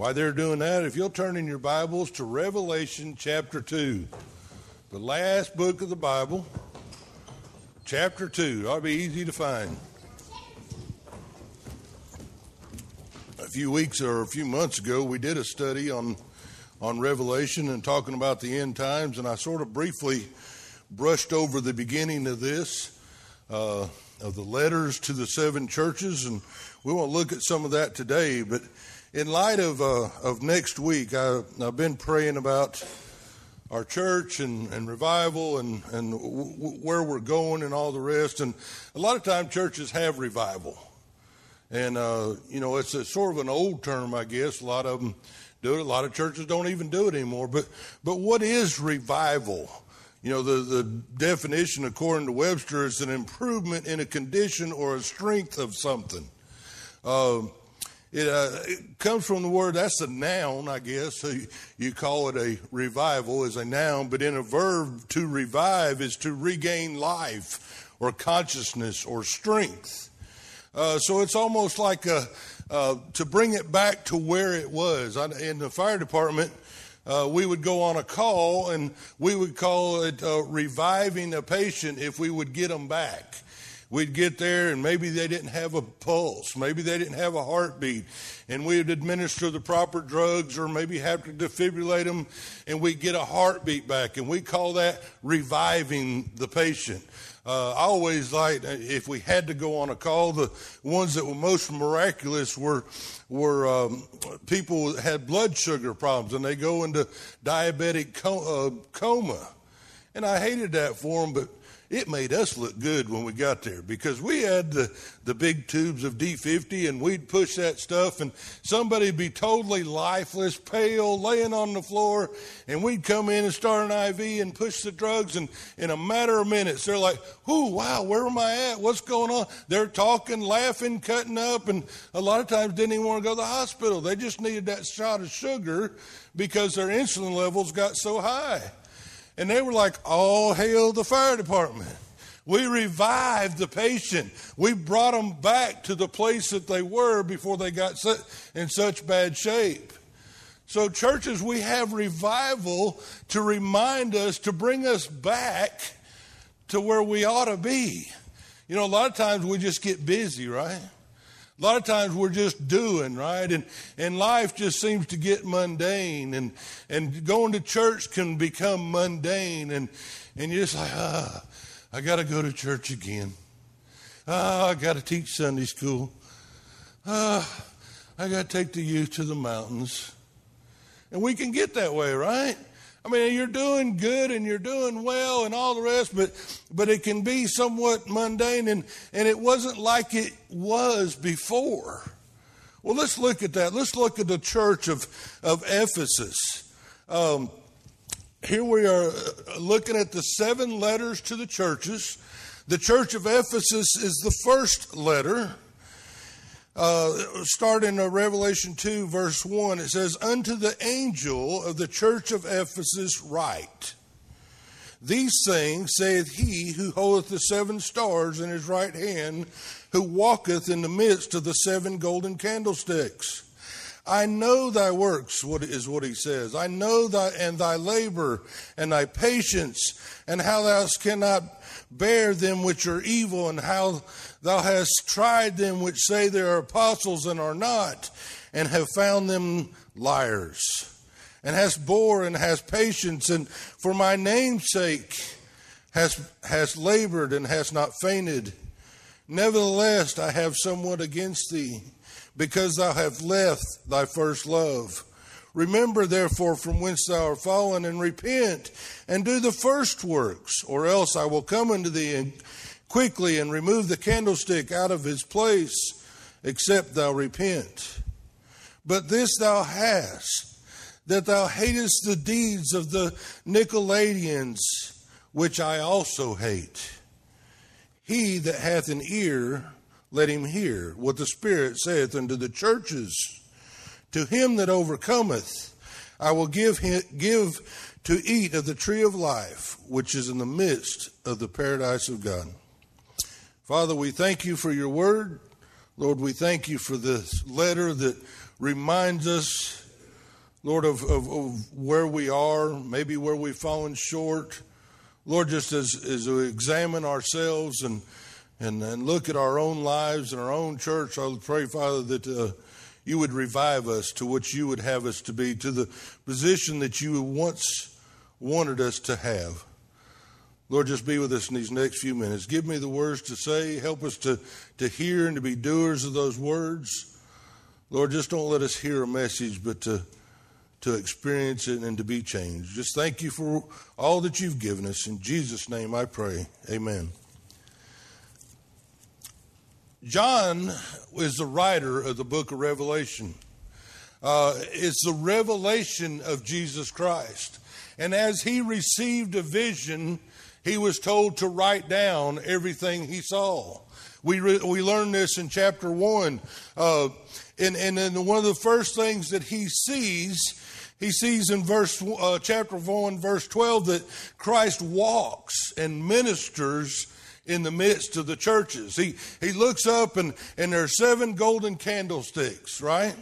While they're doing that, if you'll turn in your Bibles to Revelation chapter 2, the last book of the Bible, chapter 2. Ought to be easy to find. A few weeks or a few months ago, we did a study on, on Revelation and talking about the end times, and I sort of briefly brushed over the beginning of this, uh, of the letters to the seven churches, and we won't look at some of that today, but in light of uh, of next week, I, have been praying about our church and, and revival and and w- where we're going and all the rest. And a lot of times churches have revival, and uh, you know it's a sort of an old term, I guess. A lot of them do it. A lot of churches don't even do it anymore. But but what is revival? You know, the, the definition, according to Webster, is an improvement in a condition or a strength of something. Uh, it, uh, it, comes from the word, that's a noun, I guess. So you, you, call it a revival as a noun, but in a verb, to revive is to regain life or consciousness or strength. Uh, so it's almost like a, uh, to bring it back to where it was. In the fire department, uh, we would go on a call and we would call it uh, reviving a patient if we would get them back we'd get there and maybe they didn't have a pulse, maybe they didn't have a heartbeat, and we'd administer the proper drugs or maybe have to defibrillate them and we'd get a heartbeat back. And we call that reviving the patient. Uh, I always like if we had to go on a call, the ones that were most miraculous were were um, people had blood sugar problems and they go into diabetic uh, coma, and I hated that for them, but it made us look good when we got there because we had the, the big tubes of D50 and we'd push that stuff and somebody'd be totally lifeless, pale, laying on the floor, and we'd come in and start an IV and push the drugs, and in a matter of minutes, they're like, "Whoo, wow, where am I at? What's going on?" They're talking, laughing, cutting up, and a lot of times didn't even want to go to the hospital. They just needed that shot of sugar because their insulin levels got so high. And they were like, all hail the fire department. We revived the patient. We brought them back to the place that they were before they got in such bad shape. So, churches, we have revival to remind us, to bring us back to where we ought to be. You know, a lot of times we just get busy, right? A lot of times we're just doing, right? And, and life just seems to get mundane and, and going to church can become mundane and, and you're just like, ah, I got to go to church again. Ah, I got to teach Sunday school. Ah, I got to take the youth to the mountains. And we can get that way, right? I mean, you're doing good and you're doing well and all the rest, but but it can be somewhat mundane and, and it wasn't like it was before. Well, let's look at that. Let's look at the church of, of Ephesus. Um, here we are uh, looking at the seven letters to the churches. The church of Ephesus is the first letter. Uh, start in uh, Revelation 2, verse 1. It says, Unto the angel of the church of Ephesus write, These things saith he who holdeth the seven stars in his right hand, who walketh in the midst of the seven golden candlesticks. I know thy works, what is what he says. I know thy and thy labor and thy patience, and how thou cannot bear them which are evil, and how thou hast tried them which say they are apostles and are not, and have found them liars, and hast bore and hast patience, and for my name's sake hast, hast labored and hast not fainted. Nevertheless, I have somewhat against thee, because thou hast left thy first love. Remember, therefore, from whence thou art fallen, and repent, and do the first works, or else I will come unto thee quickly and remove the candlestick out of his place, except thou repent. But this thou hast, that thou hatest the deeds of the Nicolaitans, which I also hate. He that hath an ear, let him hear what the Spirit saith unto the churches. To him that overcometh, I will give, him, give to eat of the tree of life, which is in the midst of the paradise of God. Father, we thank you for your word. Lord, we thank you for this letter that reminds us Lord, of, of, of where we are, maybe where we've fallen short. Lord, just as, as we examine ourselves and, and, and look at our own lives and our own church, I pray, Father, that uh, you would revive us to what you would have us to be, to the position that you once wanted us to have. Lord, just be with us in these next few minutes. Give me the words to say. Help us to, to hear and to be doers of those words. Lord, just don't let us hear a message, but to, to experience it and to be changed. Just thank you for all that you've given us. In Jesus' name I pray. Amen. John is the writer of the book of Revelation. Uh, it's the revelation of Jesus Christ. And as he received a vision, he was told to write down everything he saw. We, re- we learned this in chapter 1. Uh, and, and then one of the first things that he sees, he sees in verse uh, chapter 1, verse 12, that Christ walks and ministers in the midst of the churches. He, he looks up and, and there are seven golden candlesticks, right?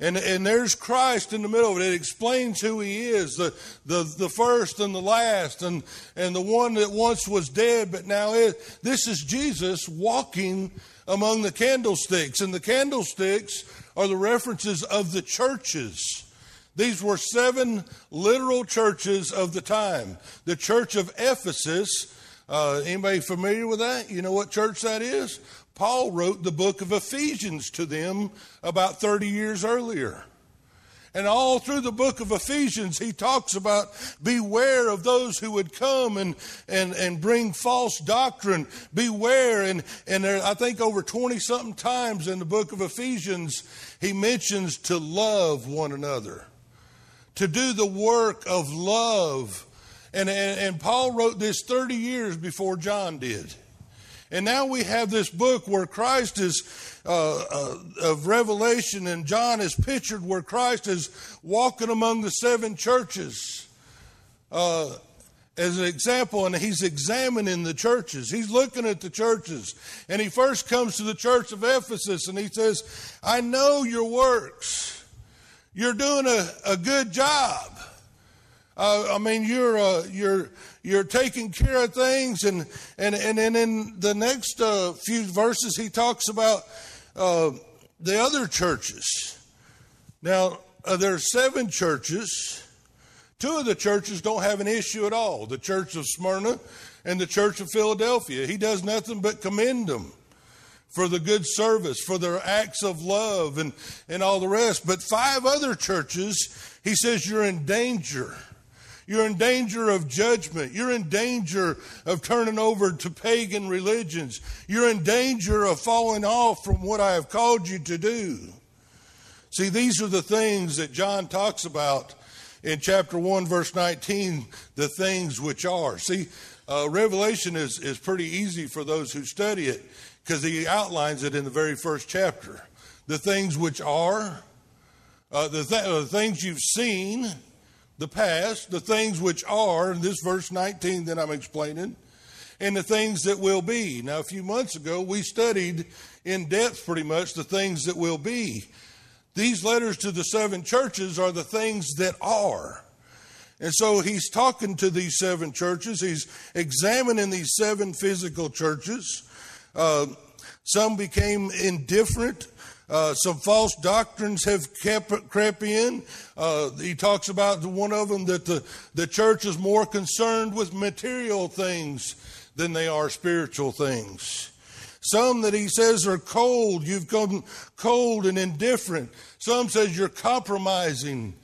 And, and there's Christ in the middle of it. It explains who he is, the, the, the first and the last, and, and the one that once was dead but now is. This is Jesus walking among the candlesticks. And the candlesticks are the references of the churches. These were seven literal churches of the time. The church of Ephesus, uh, anybody familiar with that? You know what church that is? Paul wrote the book of Ephesians to them about 30 years earlier. And all through the book of Ephesians, he talks about beware of those who would come and, and, and bring false doctrine. Beware. And, and there, I think over 20 something times in the book of Ephesians, he mentions to love one another, to do the work of love. And, and, and Paul wrote this 30 years before John did. And now we have this book where Christ is, uh, uh, of Revelation, and John is pictured where Christ is walking among the seven churches. Uh, as an example, and he's examining the churches. He's looking at the churches. And he first comes to the church of Ephesus and he says, I know your works. You're doing a, a good job. Uh, I mean, you're, uh, you're, you're taking care of things. And, and, and, and in the next uh, few verses, he talks about uh, the other churches. Now, uh, there are seven churches. Two of the churches don't have an issue at all the church of Smyrna and the church of Philadelphia. He does nothing but commend them for the good service, for their acts of love, and, and all the rest. But five other churches, he says, you're in danger. You're in danger of judgment. You're in danger of turning over to pagan religions. You're in danger of falling off from what I have called you to do. See, these are the things that John talks about in chapter 1, verse 19, the things which are. See, uh, Revelation is, is pretty easy for those who study it because he outlines it in the very first chapter. The things which are, uh, the, th- the things you've seen, the past, the things which are, in this verse 19 that I'm explaining, and the things that will be. Now, a few months ago, we studied in depth pretty much the things that will be. These letters to the seven churches are the things that are. And so he's talking to these seven churches. He's examining these seven physical churches. Uh, some became indifferent uh, some false doctrines have kept, crept in. Uh, he talks about one of them that the, the church is more concerned with material things than they are spiritual things. Some that he says are cold. You've gone cold and indifferent. Some says you're compromising.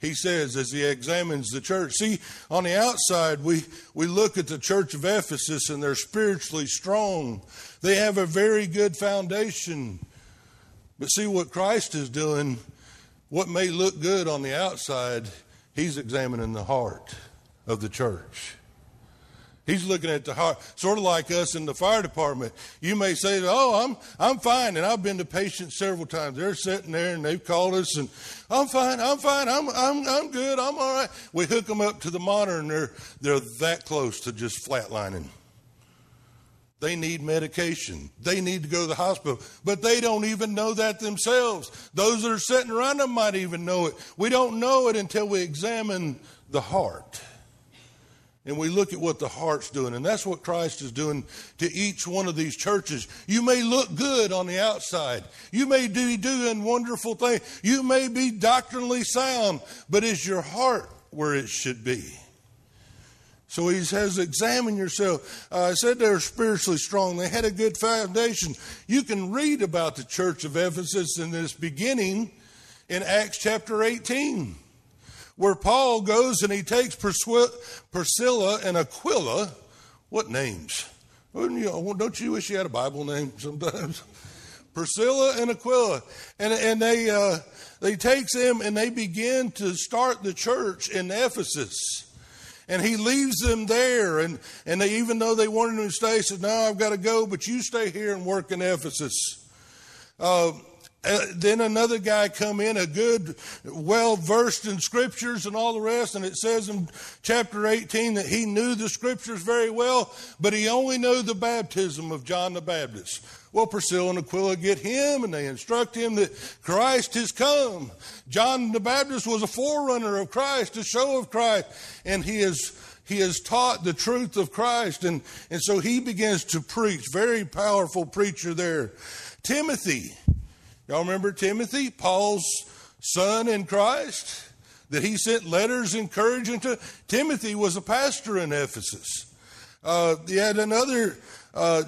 He says as he examines the church. See, on the outside, we, we look at the church of Ephesus and they're spiritually strong. They have a very good foundation. But see what Christ is doing, what may look good on the outside, he's examining the heart of the church. He's looking at the heart, sort of like us in the fire department. You may say, "Oh, I'm I'm fine," and I've been to patients several times. They're sitting there and they've called us, and I'm fine, I'm fine, I'm I'm I'm good, I'm all right. We hook them up to the monitor, and they're they're that close to just flatlining. They need medication. They need to go to the hospital. But they don't even know that themselves. Those that are sitting around them might even know it. We don't know it until we examine the heart. And we look at what the heart's doing. And that's what Christ is doing to each one of these churches. You may look good on the outside. You may be doing wonderful things. You may be doctrinally sound. But is your heart where it should be? So he says, examine yourself. Uh, I said they were spiritually strong. They had a good foundation. You can read about the church of Ephesus in this beginning in Acts chapter 18, where Paul goes and he takes Priscilla and Aquila. What names? Don't you wish you had a Bible name sometimes? Priscilla and Aquila. And, and they, uh, they takes them and they begin to start the church in Ephesus and he leaves them there. And, and they, even though they wanted him to stay, said, No, I've got to go, but you stay here and work in Ephesus. Uh, uh, then another guy come in, a good, well versed in scriptures and all the rest, and it says in chapter 18 that he knew the scriptures very well, but he only knew the baptism of John the Baptist. Well, Priscilla and Aquila get him and they instruct him that Christ has come. John the Baptist was a forerunner of Christ, a show of Christ, and he is he has taught the truth of Christ, and, and so he begins to preach. Very powerful preacher there. Timothy, y'all remember Timothy, Paul's son in Christ, that he sent letters encouraging to. Timothy was a pastor in Ephesus. Uh, had another. Uh,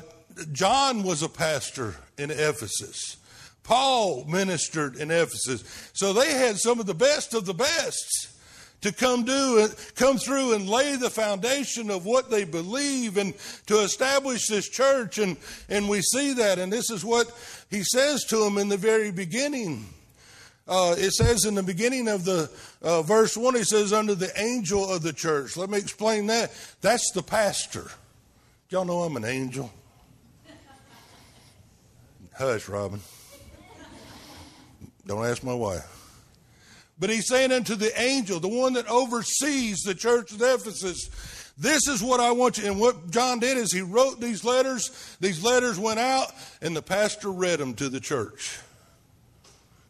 John was a pastor in Ephesus. Paul ministered in Ephesus. So they had some of the best of the best to come do come through and lay the foundation of what they believe and to establish this church. And and we see that. And this is what he says to them in the very beginning. Uh, it says in the beginning of the uh, verse 1 he says under the angel of the church. Let me explain that. That's the pastor. Y'all know i'm an angel. Hush, Robin. Don't ask my wife. But he's saying unto the angel, the one that oversees the church of Ephesus, this is what I want you. And what John did is he wrote these letters. These letters went out, and the pastor read them to the church.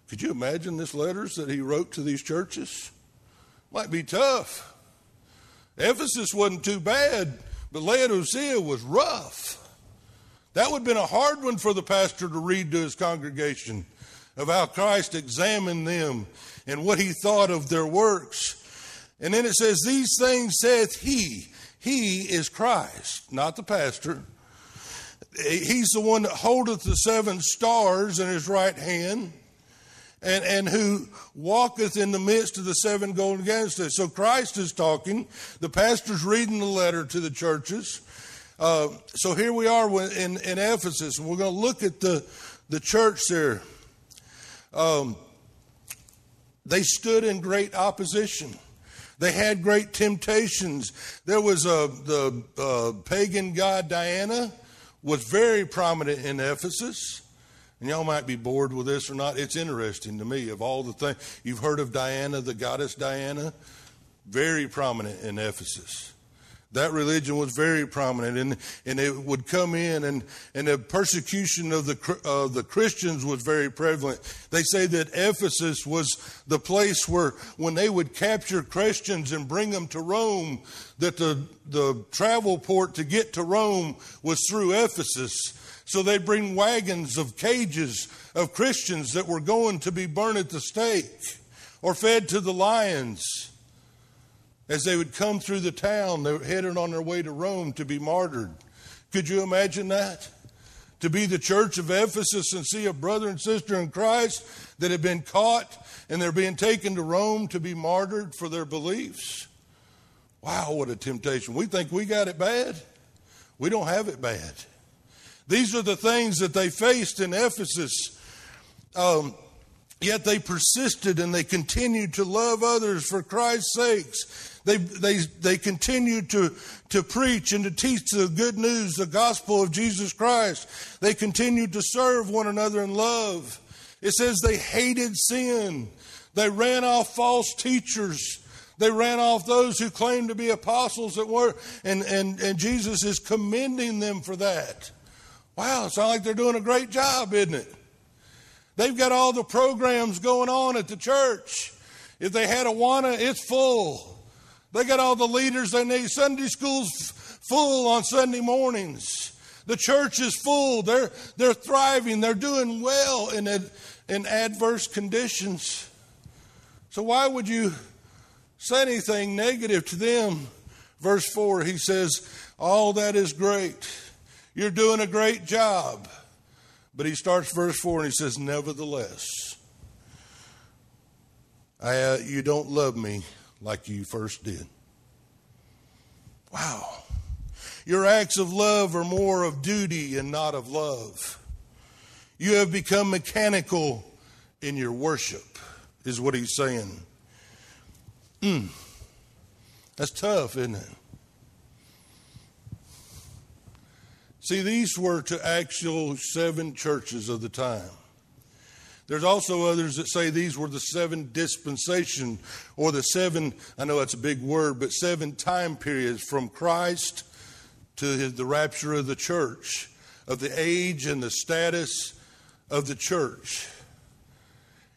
Could you imagine these letters that he wrote to these churches? Might be tough. Ephesus wasn't too bad, but Laodicea was rough. That would have been a hard one for the pastor to read to his congregation of how Christ examined them and what he thought of their works. And then it says, These things saith he. He is Christ, not the pastor. He's the one that holdeth the seven stars in his right hand and, and who walketh in the midst of the seven golden candlesticks. So Christ is talking. The pastor's reading the letter to the churches. Uh, so here we are in, in Ephesus, and we're going to look at the, the church there. Um, they stood in great opposition. They had great temptations. There was a, the uh, pagan god Diana was very prominent in Ephesus. And y'all might be bored with this or not. It's interesting to me. Of all the things you've heard of Diana, the goddess Diana, very prominent in Ephesus that religion was very prominent and, and it would come in and, and the persecution of the, uh, the Christians was very prevalent. They say that Ephesus was the place where when they would capture Christians and bring them to Rome, that the, the travel port to get to Rome was through Ephesus. So they'd bring wagons of cages of Christians that were going to be burned at the stake or fed to the lions as they would come through the town, they were headed on their way to Rome to be martyred. Could you imagine that? To be the church of Ephesus and see a brother and sister in Christ that had been caught and they're being taken to Rome to be martyred for their beliefs. Wow, what a temptation. We think we got it bad. We don't have it bad. These are the things that they faced in Ephesus. Um, yet they persisted and they continued to love others for Christ's sakes. They, they, they continued to, to preach and to teach the good news, the gospel of Jesus Christ. They continued to serve one another in love. It says they hated sin. They ran off false teachers. They ran off those who claimed to be apostles that were, and, and, and Jesus is commending them for that. Wow, it sounds like they're doing a great job, isn't it? They've got all the programs going on at the church. If they had Awana, it's full. They got all the leaders they need. Sunday school's full on Sunday mornings. The church is full. They're, they're thriving. They're doing well in, in adverse conditions. So, why would you say anything negative to them? Verse 4, he says, All that is great. You're doing a great job. But he starts verse 4 and he says, Nevertheless, I, uh, you don't love me like you first did. Wow. Your acts of love are more of duty and not of love. You have become mechanical in your worship, is what he's saying. Mm. That's tough, isn't it? See, these were to actual seven churches of the time. There's also others that say these were the seven dispensation or the seven, I know that's a big word, but seven time periods from Christ to his, the rapture of the church, of the age and the status of the church.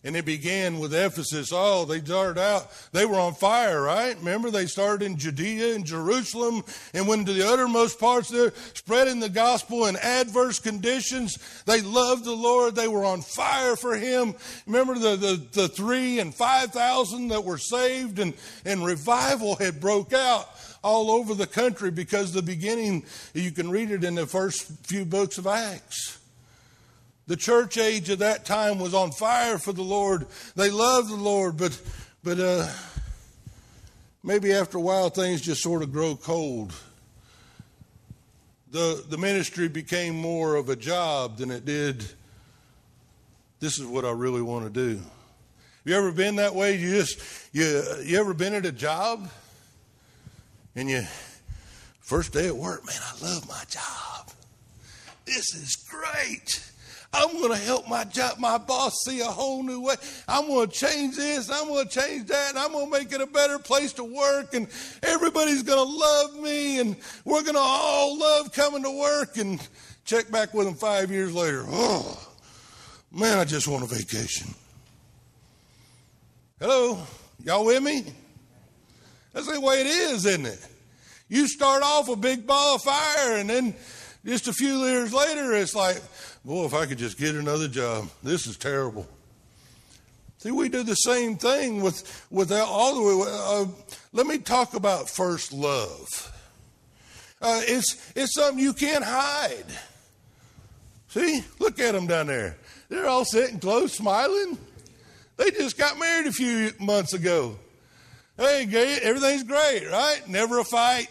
And it began with Ephesus. Oh, they started out, they were on fire, right? Remember, they started in Judea and Jerusalem and went to the uttermost parts there, spreading the gospel in adverse conditions. They loved the Lord. They were on fire for Him. Remember the, the, the three and 5,000 that were saved and, and revival had broke out all over the country because the beginning, you can read it in the first few books of Acts. The church age of that time was on fire for the Lord. They loved the Lord, but but uh, maybe after a while things just sort of grow cold. The the ministry became more of a job than it did. This is what I really want to do. You ever been that way? You just you you ever been at a job and you first day at work, man, I love my job. This is great. I'm going to help my job, my boss see a whole new way. I'm going to change this. I'm going to change that. I'm going to make it a better place to work. And everybody's going to love me. And we're going to all love coming to work. And check back with them five years later. Oh, man, I just want a vacation. Hello? Y'all with me? That's the way it is, isn't it? You start off a big ball of fire, and then just a few years later, it's like, boy, if I could just get another job, this is terrible. See, we do the same thing with, with all the way. Uh, let me talk about first love. Uh, it's, it's something you can't hide. See, look at them down there. They're all sitting close, smiling. They just got married a few months ago. Hey, everything's great, right? Never a fight.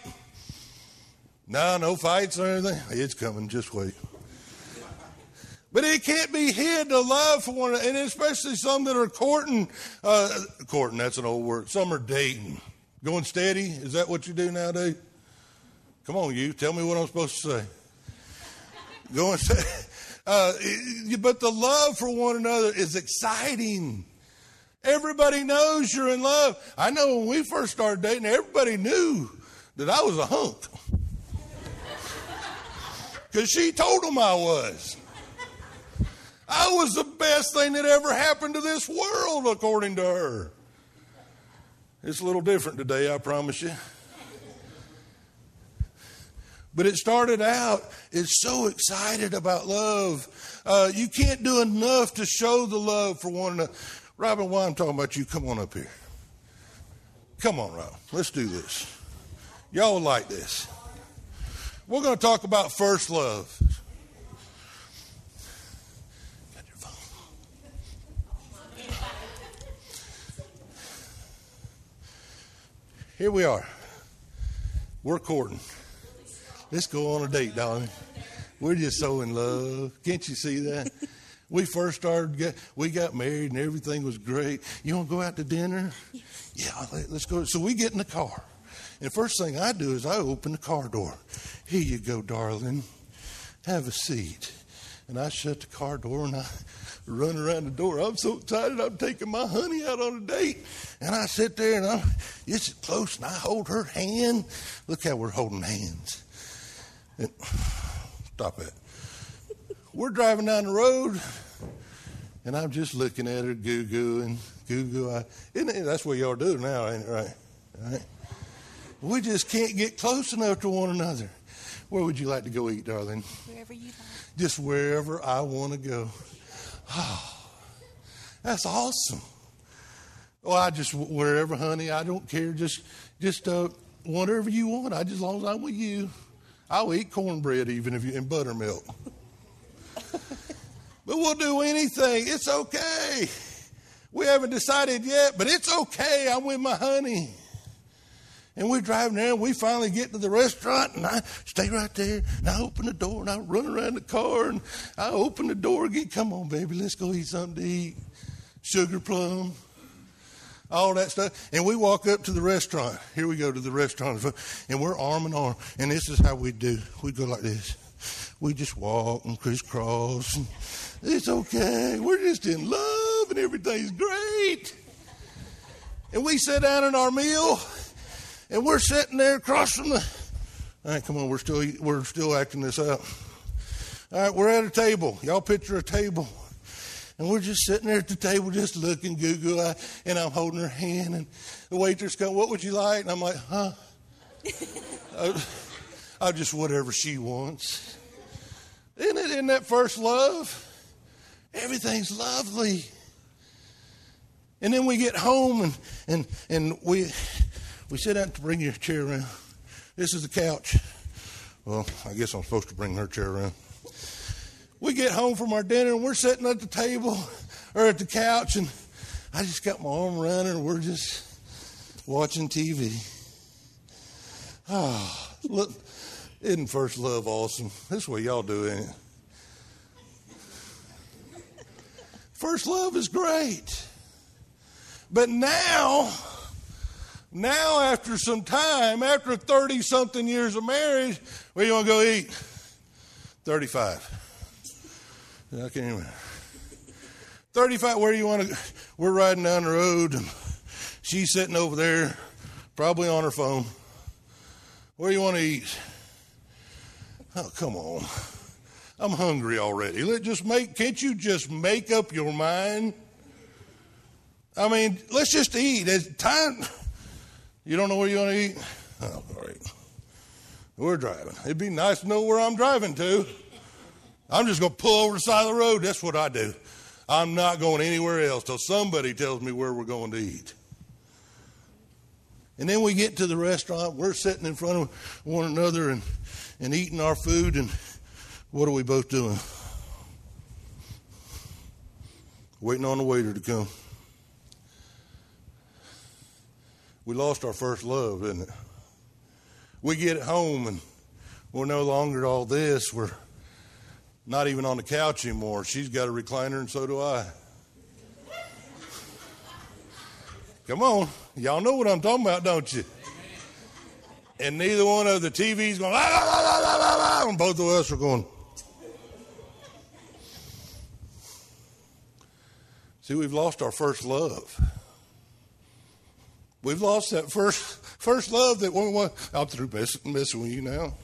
No, no fights or anything. It's coming. Just wait. But it can't be hid the love for one, and especially some that are courting. Uh, courting, that's an old word. Some are dating. Going steady, is that what you do nowadays? Come on, you. Tell me what I'm supposed to say. Going steady. Uh, but the love for one another is exciting. Everybody knows you're in love. I know when we first started dating, everybody knew that I was a hunk. Because she told them I was. I was the best thing that ever happened to this world, according to her. It's a little different today, I promise you. But it started out, it's so excited about love. Uh, you can't do enough to show the love for one another. Robin, why I'm talking about you, come on up here. Come on, Robin. Let's do this. Y'all like this. We're going to talk about first love. Here we are. We're courting. Let's go on a date, darling. We're just so in love. Can't you see that? We first started, we got married and everything was great. You want to go out to dinner? Yeah, let's go. So we get in the car. And the first thing I do is I open the car door. Here you go, darling. Have a seat. And I shut the car door and I run around the door. I'm so excited. I'm taking my honey out on a date. And I sit there and I'm it's close and I hold her hand. Look how we're holding hands. And, stop it. We're driving down the road and I'm just looking at her, goo goo and goo goo. That's what y'all do now, ain't it? Right? We just can't get close enough to one another. Where would you like to go eat, darling? Wherever you like. Just wherever I want to go. Oh, that's awesome. Well, I just wherever, honey. I don't care. Just, just uh, whatever you want. I just as long as I'm with you. I'll eat cornbread even if you and buttermilk. but we'll do anything. It's okay. We haven't decided yet, but it's okay. I'm with my honey. And we're driving there, and we finally get to the restaurant, and I stay right there, and I open the door, and I run around the car, and I open the door again. Come on, baby, let's go eat something to eat. Sugar plum, all that stuff. And we walk up to the restaurant. Here we go to the restaurant, and we're arm in arm. And this is how we do. We go like this. We just walk and crisscross. And it's okay. We're just in love, and everything's great. And we sit down in our meal and we're sitting there across from the. All right, come on, we're still we're still acting this out. All right, we're at a table. Y'all picture a table. And we're just sitting there at the table, just looking goo eye, uh, and I'm holding her hand, and the waitress comes, What would you like? And I'm like, Huh? Uh, I, I'll just whatever she wants. Isn't it in that first love? Everything's lovely. And then we get home and, and, and we we sit down to bring your chair around. This is the couch. Well, I guess I'm supposed to bring her chair around. We get home from our dinner and we're sitting at the table or at the couch, and I just got my arm around her and we're just watching TV. Ah, oh, look, isn't first love awesome? This is what y'all do, ain't it? First love is great. But now, now, after some time, after 30 something years of marriage, where you want to go eat? 35. I can't even. 35, where do you want to go? We're riding down the road, and she's sitting over there, probably on her phone. Where you want to eat? Oh, come on. I'm hungry already. Let just make can't you just make up your mind? I mean, let's just eat. As time you don't know where you're going to eat? Oh, all right. We're driving. It'd be nice to know where I'm driving to. I'm just going to pull over the side of the road. That's what I do. I'm not going anywhere else till somebody tells me where we're going to eat. And then we get to the restaurant. We're sitting in front of one another and, and eating our food. And what are we both doing? Waiting on the waiter to come. We lost our first love, didn't it? We get home and we're no longer all this. We're not even on the couch anymore. She's got a recliner, and so do I. Come on. Y'all know what I'm talking about, don't you? And neither one of the TVs going, la, la, la, la, la, la, and both of us are going. See, we've lost our first love. We've lost that first first love that we want. I'm through messing, with you now.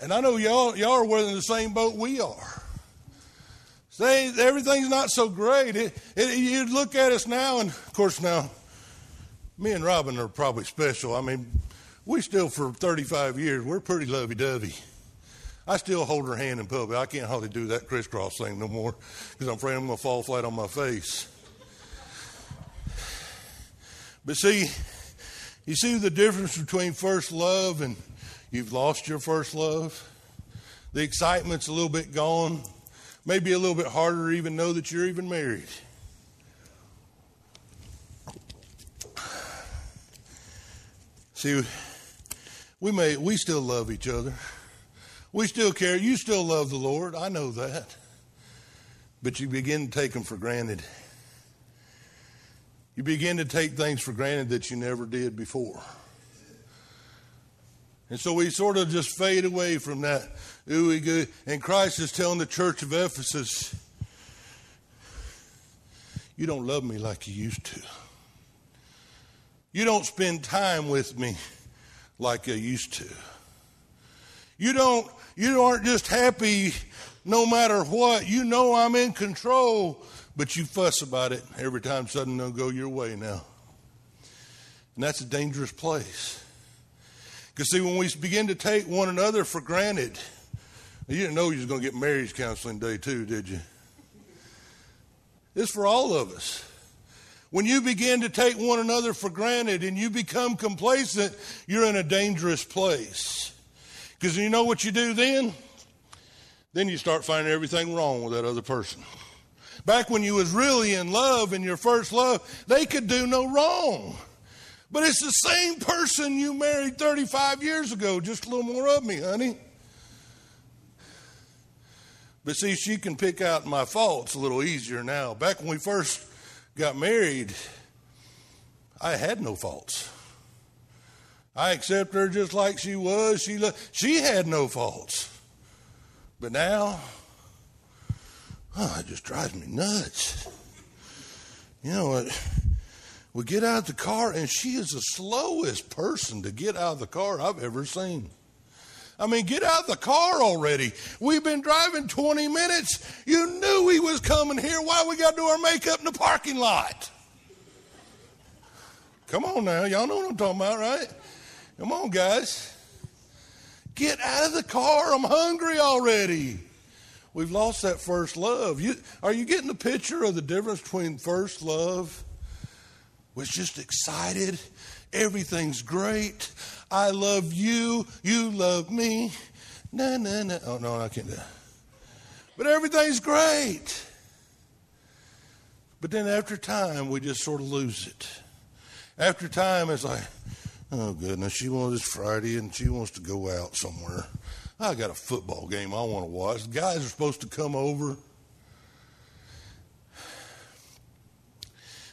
And I know y'all y'all are in the same boat we are. Say everything's not so great. It, it, you look at us now, and of course now, me and Robin are probably special. I mean, we still for 35 years we're pretty lovey-dovey. I still hold her hand in public. I can't hardly do that crisscross thing no more because I'm afraid I'm going to fall flat on my face. But see, you see the difference between first love and you've lost your first love? The excitement's a little bit gone. Maybe a little bit harder to even know that you're even married. See, we may we still love each other. We still care. You still love the Lord. I know that. But you begin to take them for granted. You begin to take things for granted that you never did before. And so we sort of just fade away from that. And Christ is telling the church of Ephesus, you don't love me like you used to. You don't spend time with me like you used to. You don't you aren't just happy no matter what. You know I'm in control, but you fuss about it every time something don't go your way now. And that's a dangerous place. Because, see, when we begin to take one another for granted, you didn't know you was going to get marriage counseling day two, did you? It's for all of us. When you begin to take one another for granted and you become complacent, you're in a dangerous place. Because you know what you do then? Then you start finding everything wrong with that other person. Back when you was really in love in your first love, they could do no wrong. But it's the same person you married 35 years ago, just a little more of me, honey. But see, she can pick out my faults a little easier now. Back when we first got married, I had no faults. I accept her just like she was. She lo- she had no faults. But now, oh, it just drives me nuts. You know what? We get out of the car, and she is the slowest person to get out of the car I've ever seen. I mean, get out of the car already. We've been driving 20 minutes. You knew he was coming here. Why we got to do our makeup in the parking lot? Come on now. Y'all know what I'm talking about, right? Come on, guys. Get out of the car. I'm hungry already. We've lost that first love. You, are you getting the picture of the difference between first love, was just excited, everything's great, I love you, you love me, na na na. Oh no, I can't do that. But everything's great. But then after time, we just sort of lose it. After time, it's like, Oh, goodness. She wants it's Friday and she wants to go out somewhere. I got a football game I want to watch. The Guys are supposed to come over.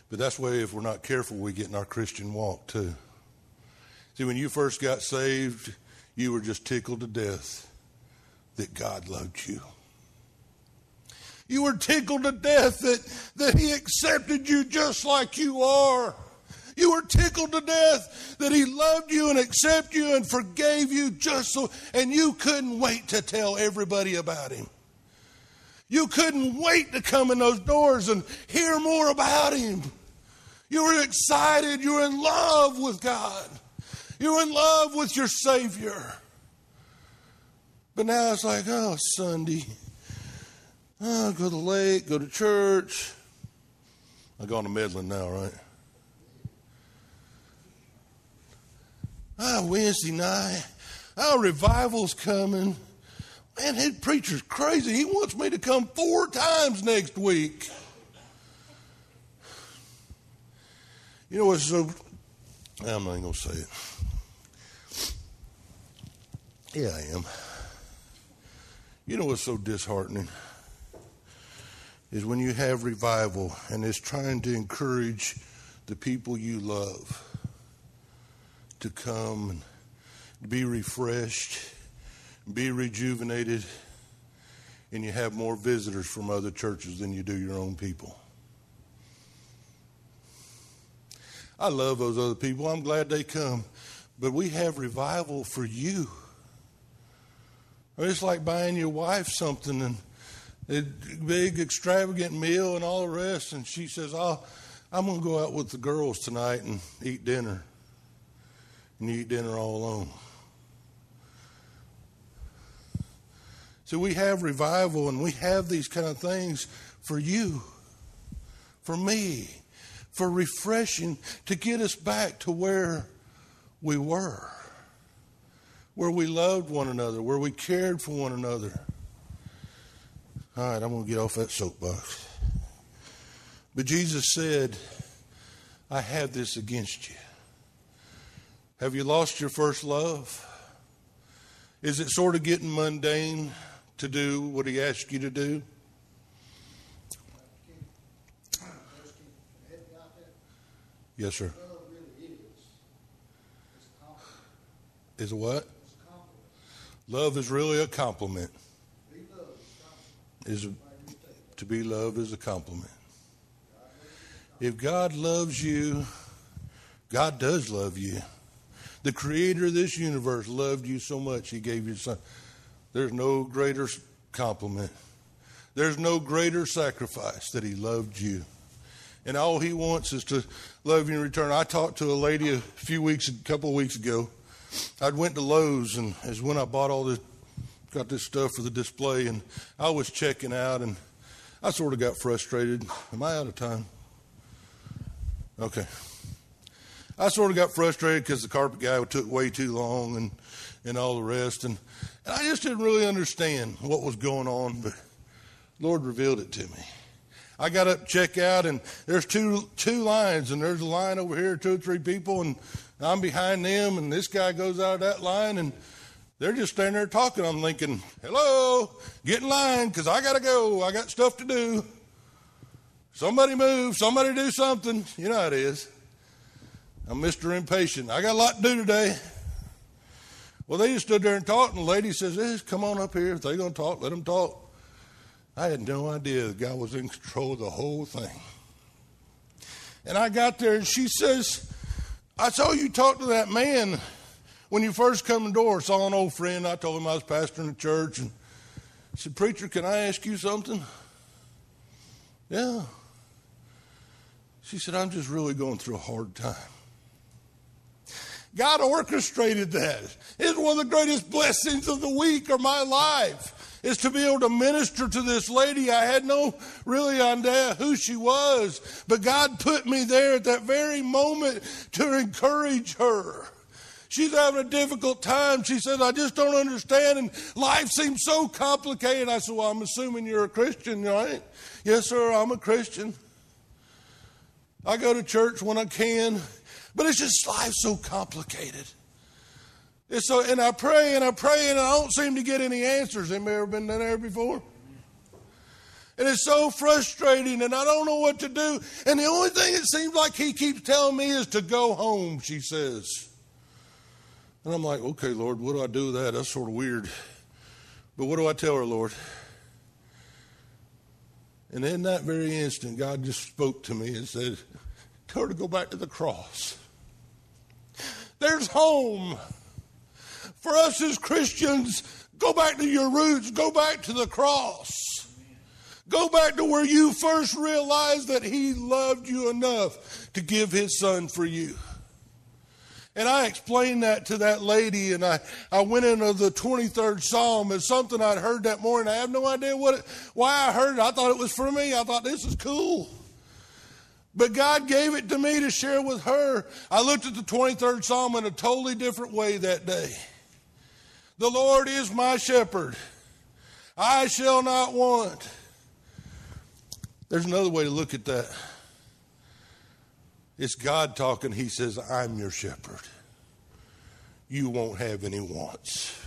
But that's way, if we're not careful, we get in our Christian walk too. See, when you first got saved, you were just tickled to death that God loved you. You were tickled to death that, that He accepted you just like you are. You were tickled to death that he loved you and accepted you and forgave you just so, and you couldn't wait to tell everybody about him. You couldn't wait to come in those doors and hear more about him. You were excited. You were in love with God. You were in love with your Savior. But now it's like, oh, Sunday. Oh, go to the lake, go to church. I go to Midland now, right? Ah, Wednesday night. Our revival's coming. Man, that preacher's crazy. He wants me to come four times next week. You know what's so. I'm not going to say it. Yeah, I am. You know what's so disheartening? Is when you have revival and it's trying to encourage the people you love to come and be refreshed, be rejuvenated, and you have more visitors from other churches than you do your own people. I love those other people. I'm glad they come. But we have revival for you. It's like buying your wife something and a big extravagant meal and all the rest, and she says, oh, I'm going to go out with the girls tonight and eat dinner and you eat dinner all alone. So we have revival and we have these kind of things for you, for me, for refreshing to get us back to where we were, where we loved one another, where we cared for one another. All right, I'm going to get off that soapbox. But Jesus said, I have this against you. Have you lost your first love? Is it sort of getting mundane to do what he asked you to do? Yes, sir. Is what? Love is really a compliment. Is to be loved is a compliment. If God loves you, God does love you. The creator of this universe loved you so much, he gave you son. There's no greater compliment. There's no greater sacrifice that he loved you. And all he wants is to love you in return. I talked to a lady a few weeks, a couple of weeks ago. I went to Lowe's, and as when I bought all this, got this stuff for the display, and I was checking out, and I sort of got frustrated. Am I out of time? Okay. I sort of got frustrated because the carpet guy took way too long and, and all the rest. And, and I just didn't really understand what was going on, but Lord revealed it to me. I got up check out and there's two two lines and there's a line over here, two or three people, and I'm behind them, and this guy goes out of that line and they're just standing there talking. I'm thinking, hello, get in line because I got to go. I got stuff to do. Somebody move, somebody do something. You know how it is. I'm Mr. Impatient. I got a lot to do today. Well, they just stood there and talked, and the lady says, Come on up here. If they're going to talk, let them talk. I had no idea the guy was in control of the whole thing. And I got there, and she says, I saw you talk to that man when you first come in the door. Saw an old friend. I told him I was pastoring the church. And I said, Preacher, can I ask you something? Yeah. She said, I'm just really going through a hard time. God orchestrated that. It's one of the greatest blessings of the week or my life is to be able to minister to this lady. I had no really idea who she was, but God put me there at that very moment to encourage her. She's having a difficult time. She says, I just don't understand, and life seems so complicated. I said, Well, I'm assuming you're a Christian, right? Yes, sir, I'm a Christian. I go to church when I can, but it's just life so complicated. It's so, and I pray and I pray and I don't seem to get any answers. Anybody ever been there before? And it's so frustrating and I don't know what to do. And the only thing it seems like he keeps telling me is to go home, she says. And I'm like, okay, Lord, what do I do with that? That's sort of weird. But what do I tell her, Lord? And in that very instant, God just spoke to me and said, Tell her to go back to the cross. There's home. For us as Christians, go back to your roots, go back to the cross. Go back to where you first realized that He loved you enough to give His Son for you. And I explained that to that lady, and I, I went into the 23rd Psalm as something I'd heard that morning. I have no idea what it, why I heard it. I thought it was for me. I thought this is cool. But God gave it to me to share with her. I looked at the 23rd Psalm in a totally different way that day. The Lord is my shepherd. I shall not want. There's another way to look at that. It's God talking. He says, I'm your shepherd. You won't have any wants.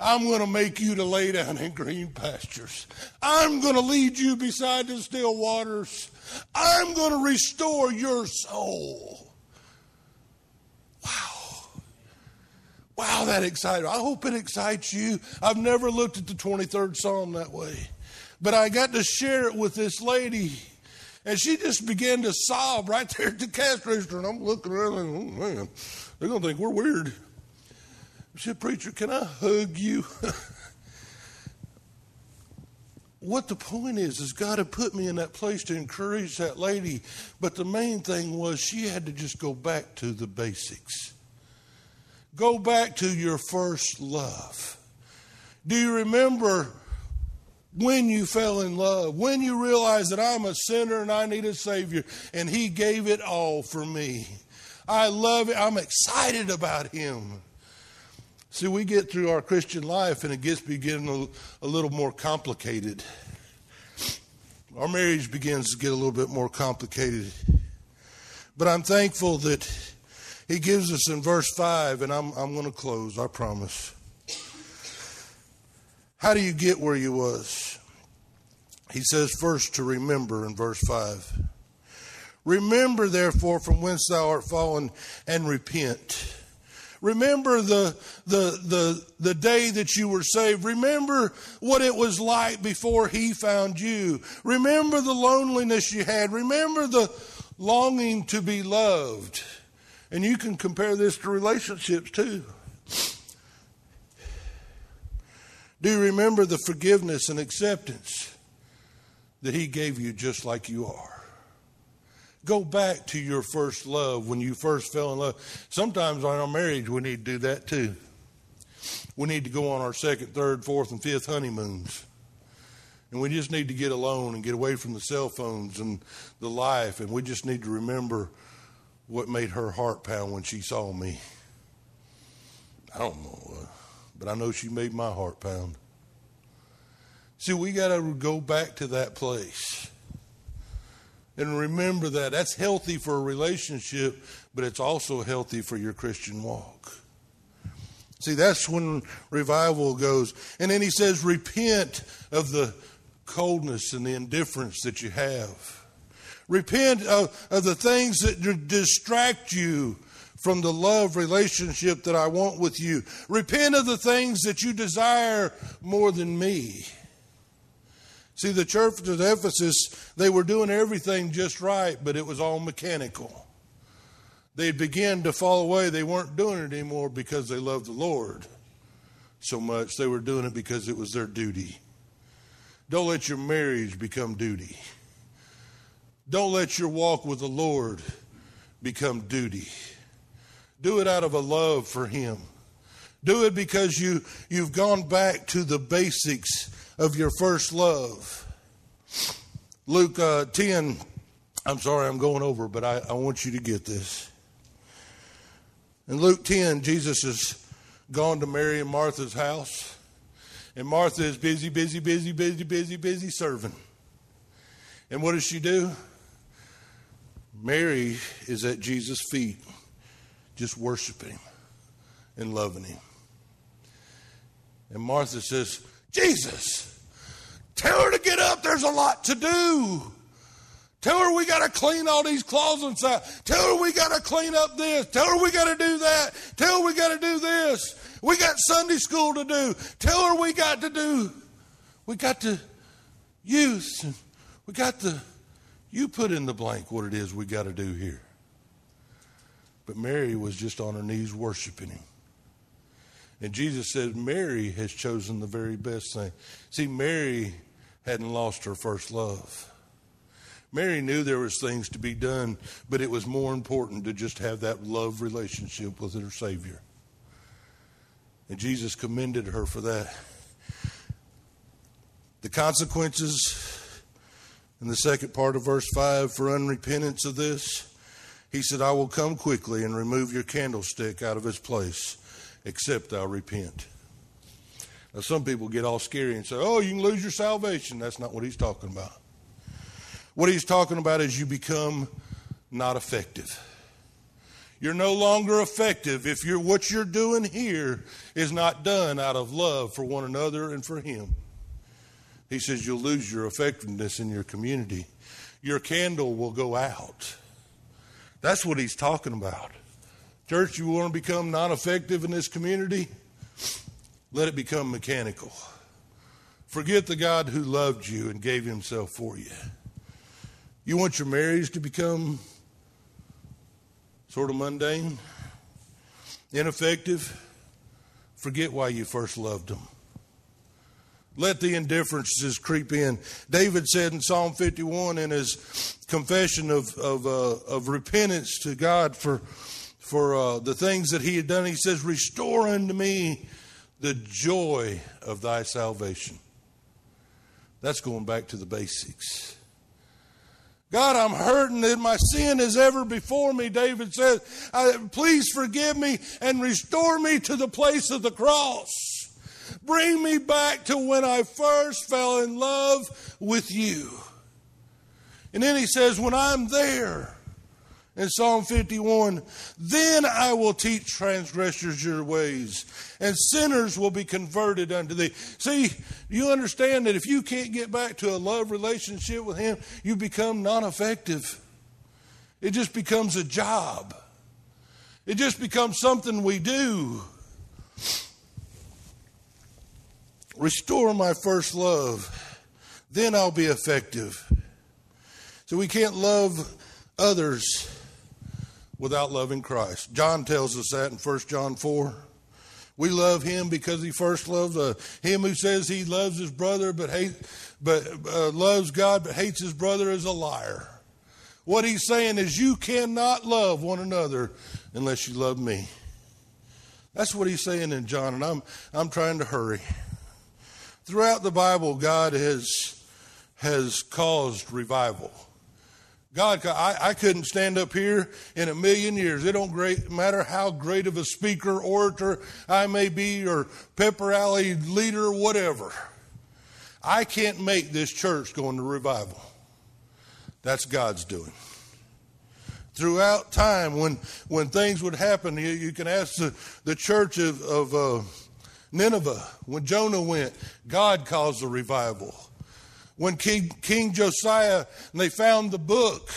I'm going to make you to lay down in green pastures. I'm going to lead you beside the still waters. I'm going to restore your soul. Wow. Wow, that excited. I hope it excites you. I've never looked at the 23rd Psalm that way. But I got to share it with this lady and she just began to sob right there at the cash register. And I'm looking around and, oh man, they're going to think we're weird. I said, Preacher, can I hug you? what the point is, is God had put me in that place to encourage that lady. But the main thing was she had to just go back to the basics. Go back to your first love. Do you remember when you fell in love, when you realized that I'm a sinner and I need a Savior, and He gave it all for me. I love it. I'm excited about Him. See, we get through our Christian life and it gets beginning a, a little more complicated. Our marriage begins to get a little bit more complicated. But I'm thankful that He gives us in verse 5, and I'm, I'm going to close, I promise. How do you get where you was? He says first to remember in verse 5. Remember therefore from whence thou art fallen and repent. Remember the, the, the, the day that you were saved. Remember what it was like before He found you. Remember the loneliness you had. Remember the longing to be loved. And you can compare this to relationships too. Do you remember the forgiveness and acceptance that He gave you just like you are? Go back to your first love when you first fell in love. Sometimes on our marriage, we need to do that too. We need to go on our second, third, fourth, and fifth honeymoons. And we just need to get alone and get away from the cell phones and the life. And we just need to remember what made her heart pound when she saw me. I don't know, uh, but I know she made my heart pound. See, we got to go back to that place and remember that. That's healthy for a relationship, but it's also healthy for your Christian walk. See, that's when revival goes. And then he says, repent of the coldness and the indifference that you have. Repent of, of the things that distract you from the love relationship that I want with you. Repent of the things that you desire more than me. See, the church of Ephesus, they were doing everything just right, but it was all mechanical. They began to fall away. They weren't doing it anymore because they loved the Lord so much. They were doing it because it was their duty. Don't let your marriage become duty. Don't let your walk with the Lord become duty. Do it out of a love for Him. Do it because you, you've gone back to the basics of your first love. Luke uh, 10, I'm sorry I'm going over, but I, I want you to get this. In Luke 10, Jesus has gone to Mary and Martha's house, and Martha is busy, busy, busy, busy, busy, busy serving. And what does she do? Mary is at Jesus' feet, just worshiping him and loving him. And Martha says, Jesus. Tell her to get up. There's a lot to do. Tell her we got to clean all these closets out. Tell her we got to clean up this. Tell her we got to do that. Tell her we got to do this. We got Sunday school to do. Tell her we got to do. We got to use. We got the. You put in the blank what it is we got to do here. But Mary was just on her knees worshiping him. And Jesus said, Mary has chosen the very best thing. See, Mary hadn't lost her first love. Mary knew there was things to be done, but it was more important to just have that love relationship with her Savior. And Jesus commended her for that. The consequences in the second part of verse 5 for unrepentance of this, he said, I will come quickly and remove your candlestick out of its place except thou repent. Now, some people get all scary and say, oh, you can lose your salvation. That's not what he's talking about. What he's talking about is you become not effective. You're no longer effective if you're, what you're doing here is not done out of love for one another and for Him. He says you'll lose your effectiveness in your community. Your candle will go out. That's what he's talking about. Church, you want to become non effective in this community? Let it become mechanical. Forget the God who loved you and gave himself for you. You want your marriage to become sort of mundane, ineffective? Forget why you first loved them. Let the indifferences creep in. David said in Psalm 51 in his confession of, of, uh, of repentance to God for for uh, the things that he had done. He says, Restore unto me the joy of thy salvation. That's going back to the basics. God, I'm hurting that my sin is ever before me, David says. Please forgive me and restore me to the place of the cross. Bring me back to when I first fell in love with you. And then he says, When I'm there, in Psalm 51 Then I will teach transgressors your ways, and sinners will be converted unto thee. See, you understand that if you can't get back to a love relationship with Him, you become non effective. It just becomes a job. It just becomes something we do. Restore my first love, then I'll be effective. So we can't love others without loving Christ. John tells us that in 1 John 4. We love him because he first loved uh, him who says he loves his brother but hate, but uh, loves God but hates his brother is a liar. What he's saying is you cannot love one another unless you love me. That's what he's saying in John, and I'm I'm trying to hurry. Throughout the Bible, God has has caused revival. God, I, I couldn't stand up here in a million years. It don't great, matter how great of a speaker, orator I may be, or pepper alley leader, whatever. I can't make this church go into revival. That's God's doing. Throughout time, when when things would happen, you, you can ask the, the church of, of uh, Nineveh when Jonah went. God caused the revival when King, King Josiah and they found the book,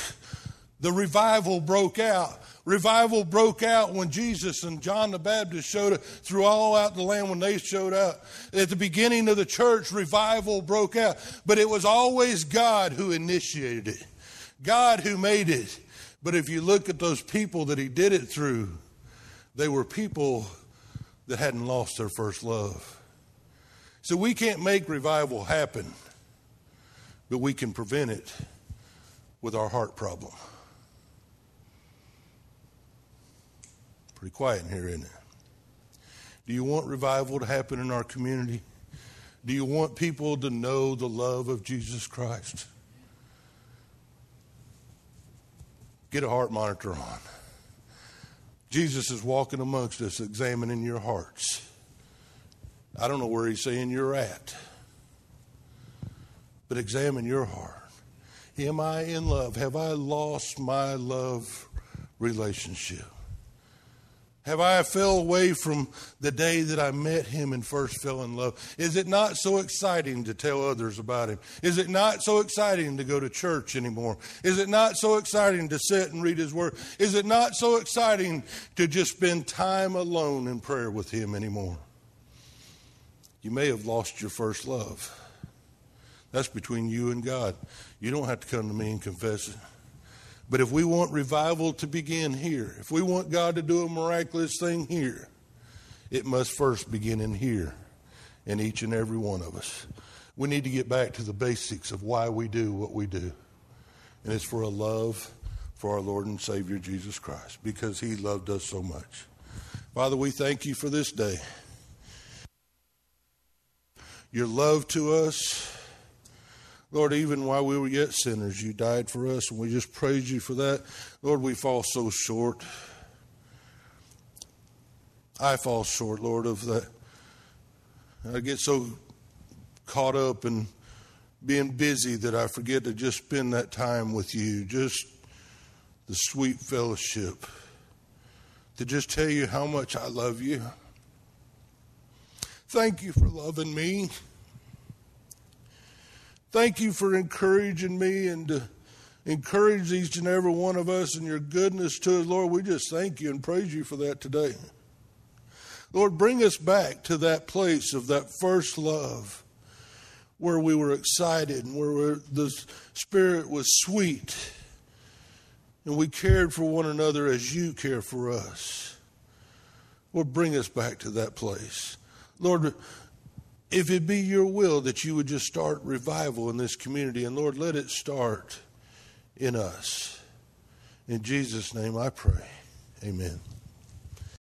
the revival broke out. Revival broke out when Jesus and John the Baptist showed up through all out the land when they showed up. At the beginning of the church, revival broke out. But it was always God who initiated it, God who made it. But if you look at those people that he did it through, they were people that hadn't lost their first love. So we can't make revival happen but we can prevent it with our heart problem. Pretty quiet in here, isn't it? Do you want revival to happen in our community? Do you want people to know the love of Jesus Christ? Get a heart monitor on. Jesus is walking amongst us, examining your hearts. I don't know where he's saying you're at but examine your heart. Am I in love? Have I lost my love relationship? Have I fell away from the day that I met him and first fell in love? Is it not so exciting to tell others about him? Is it not so exciting to go to church anymore? Is it not so exciting to sit and read his word? Is it not so exciting to just spend time alone in prayer with him anymore? You may have lost your first love. That's between you and God. You don't have to come to me and confess it. But if we want revival to begin here, if we want God to do a miraculous thing here, it must first begin in here, in each and every one of us. We need to get back to the basics of why we do what we do. And it's for a love for our Lord and Savior Jesus Christ, because He loved us so much. Father, we thank you for this day. Your love to us Lord, even while we were yet sinners, you died for us, and we just praise you for that. Lord, we fall so short. I fall short, Lord, of that. I get so caught up in being busy that I forget to just spend that time with you, just the sweet fellowship, to just tell you how much I love you. Thank you for loving me. Thank you for encouraging me and to encourage each and every one of us and your goodness to us. Lord, we just thank you and praise you for that today. Lord, bring us back to that place of that first love where we were excited and where the Spirit was sweet and we cared for one another as you care for us. Lord, bring us back to that place. Lord, if it be your will that you would just start revival in this community, and Lord, let it start in us. In Jesus' name I pray. Amen.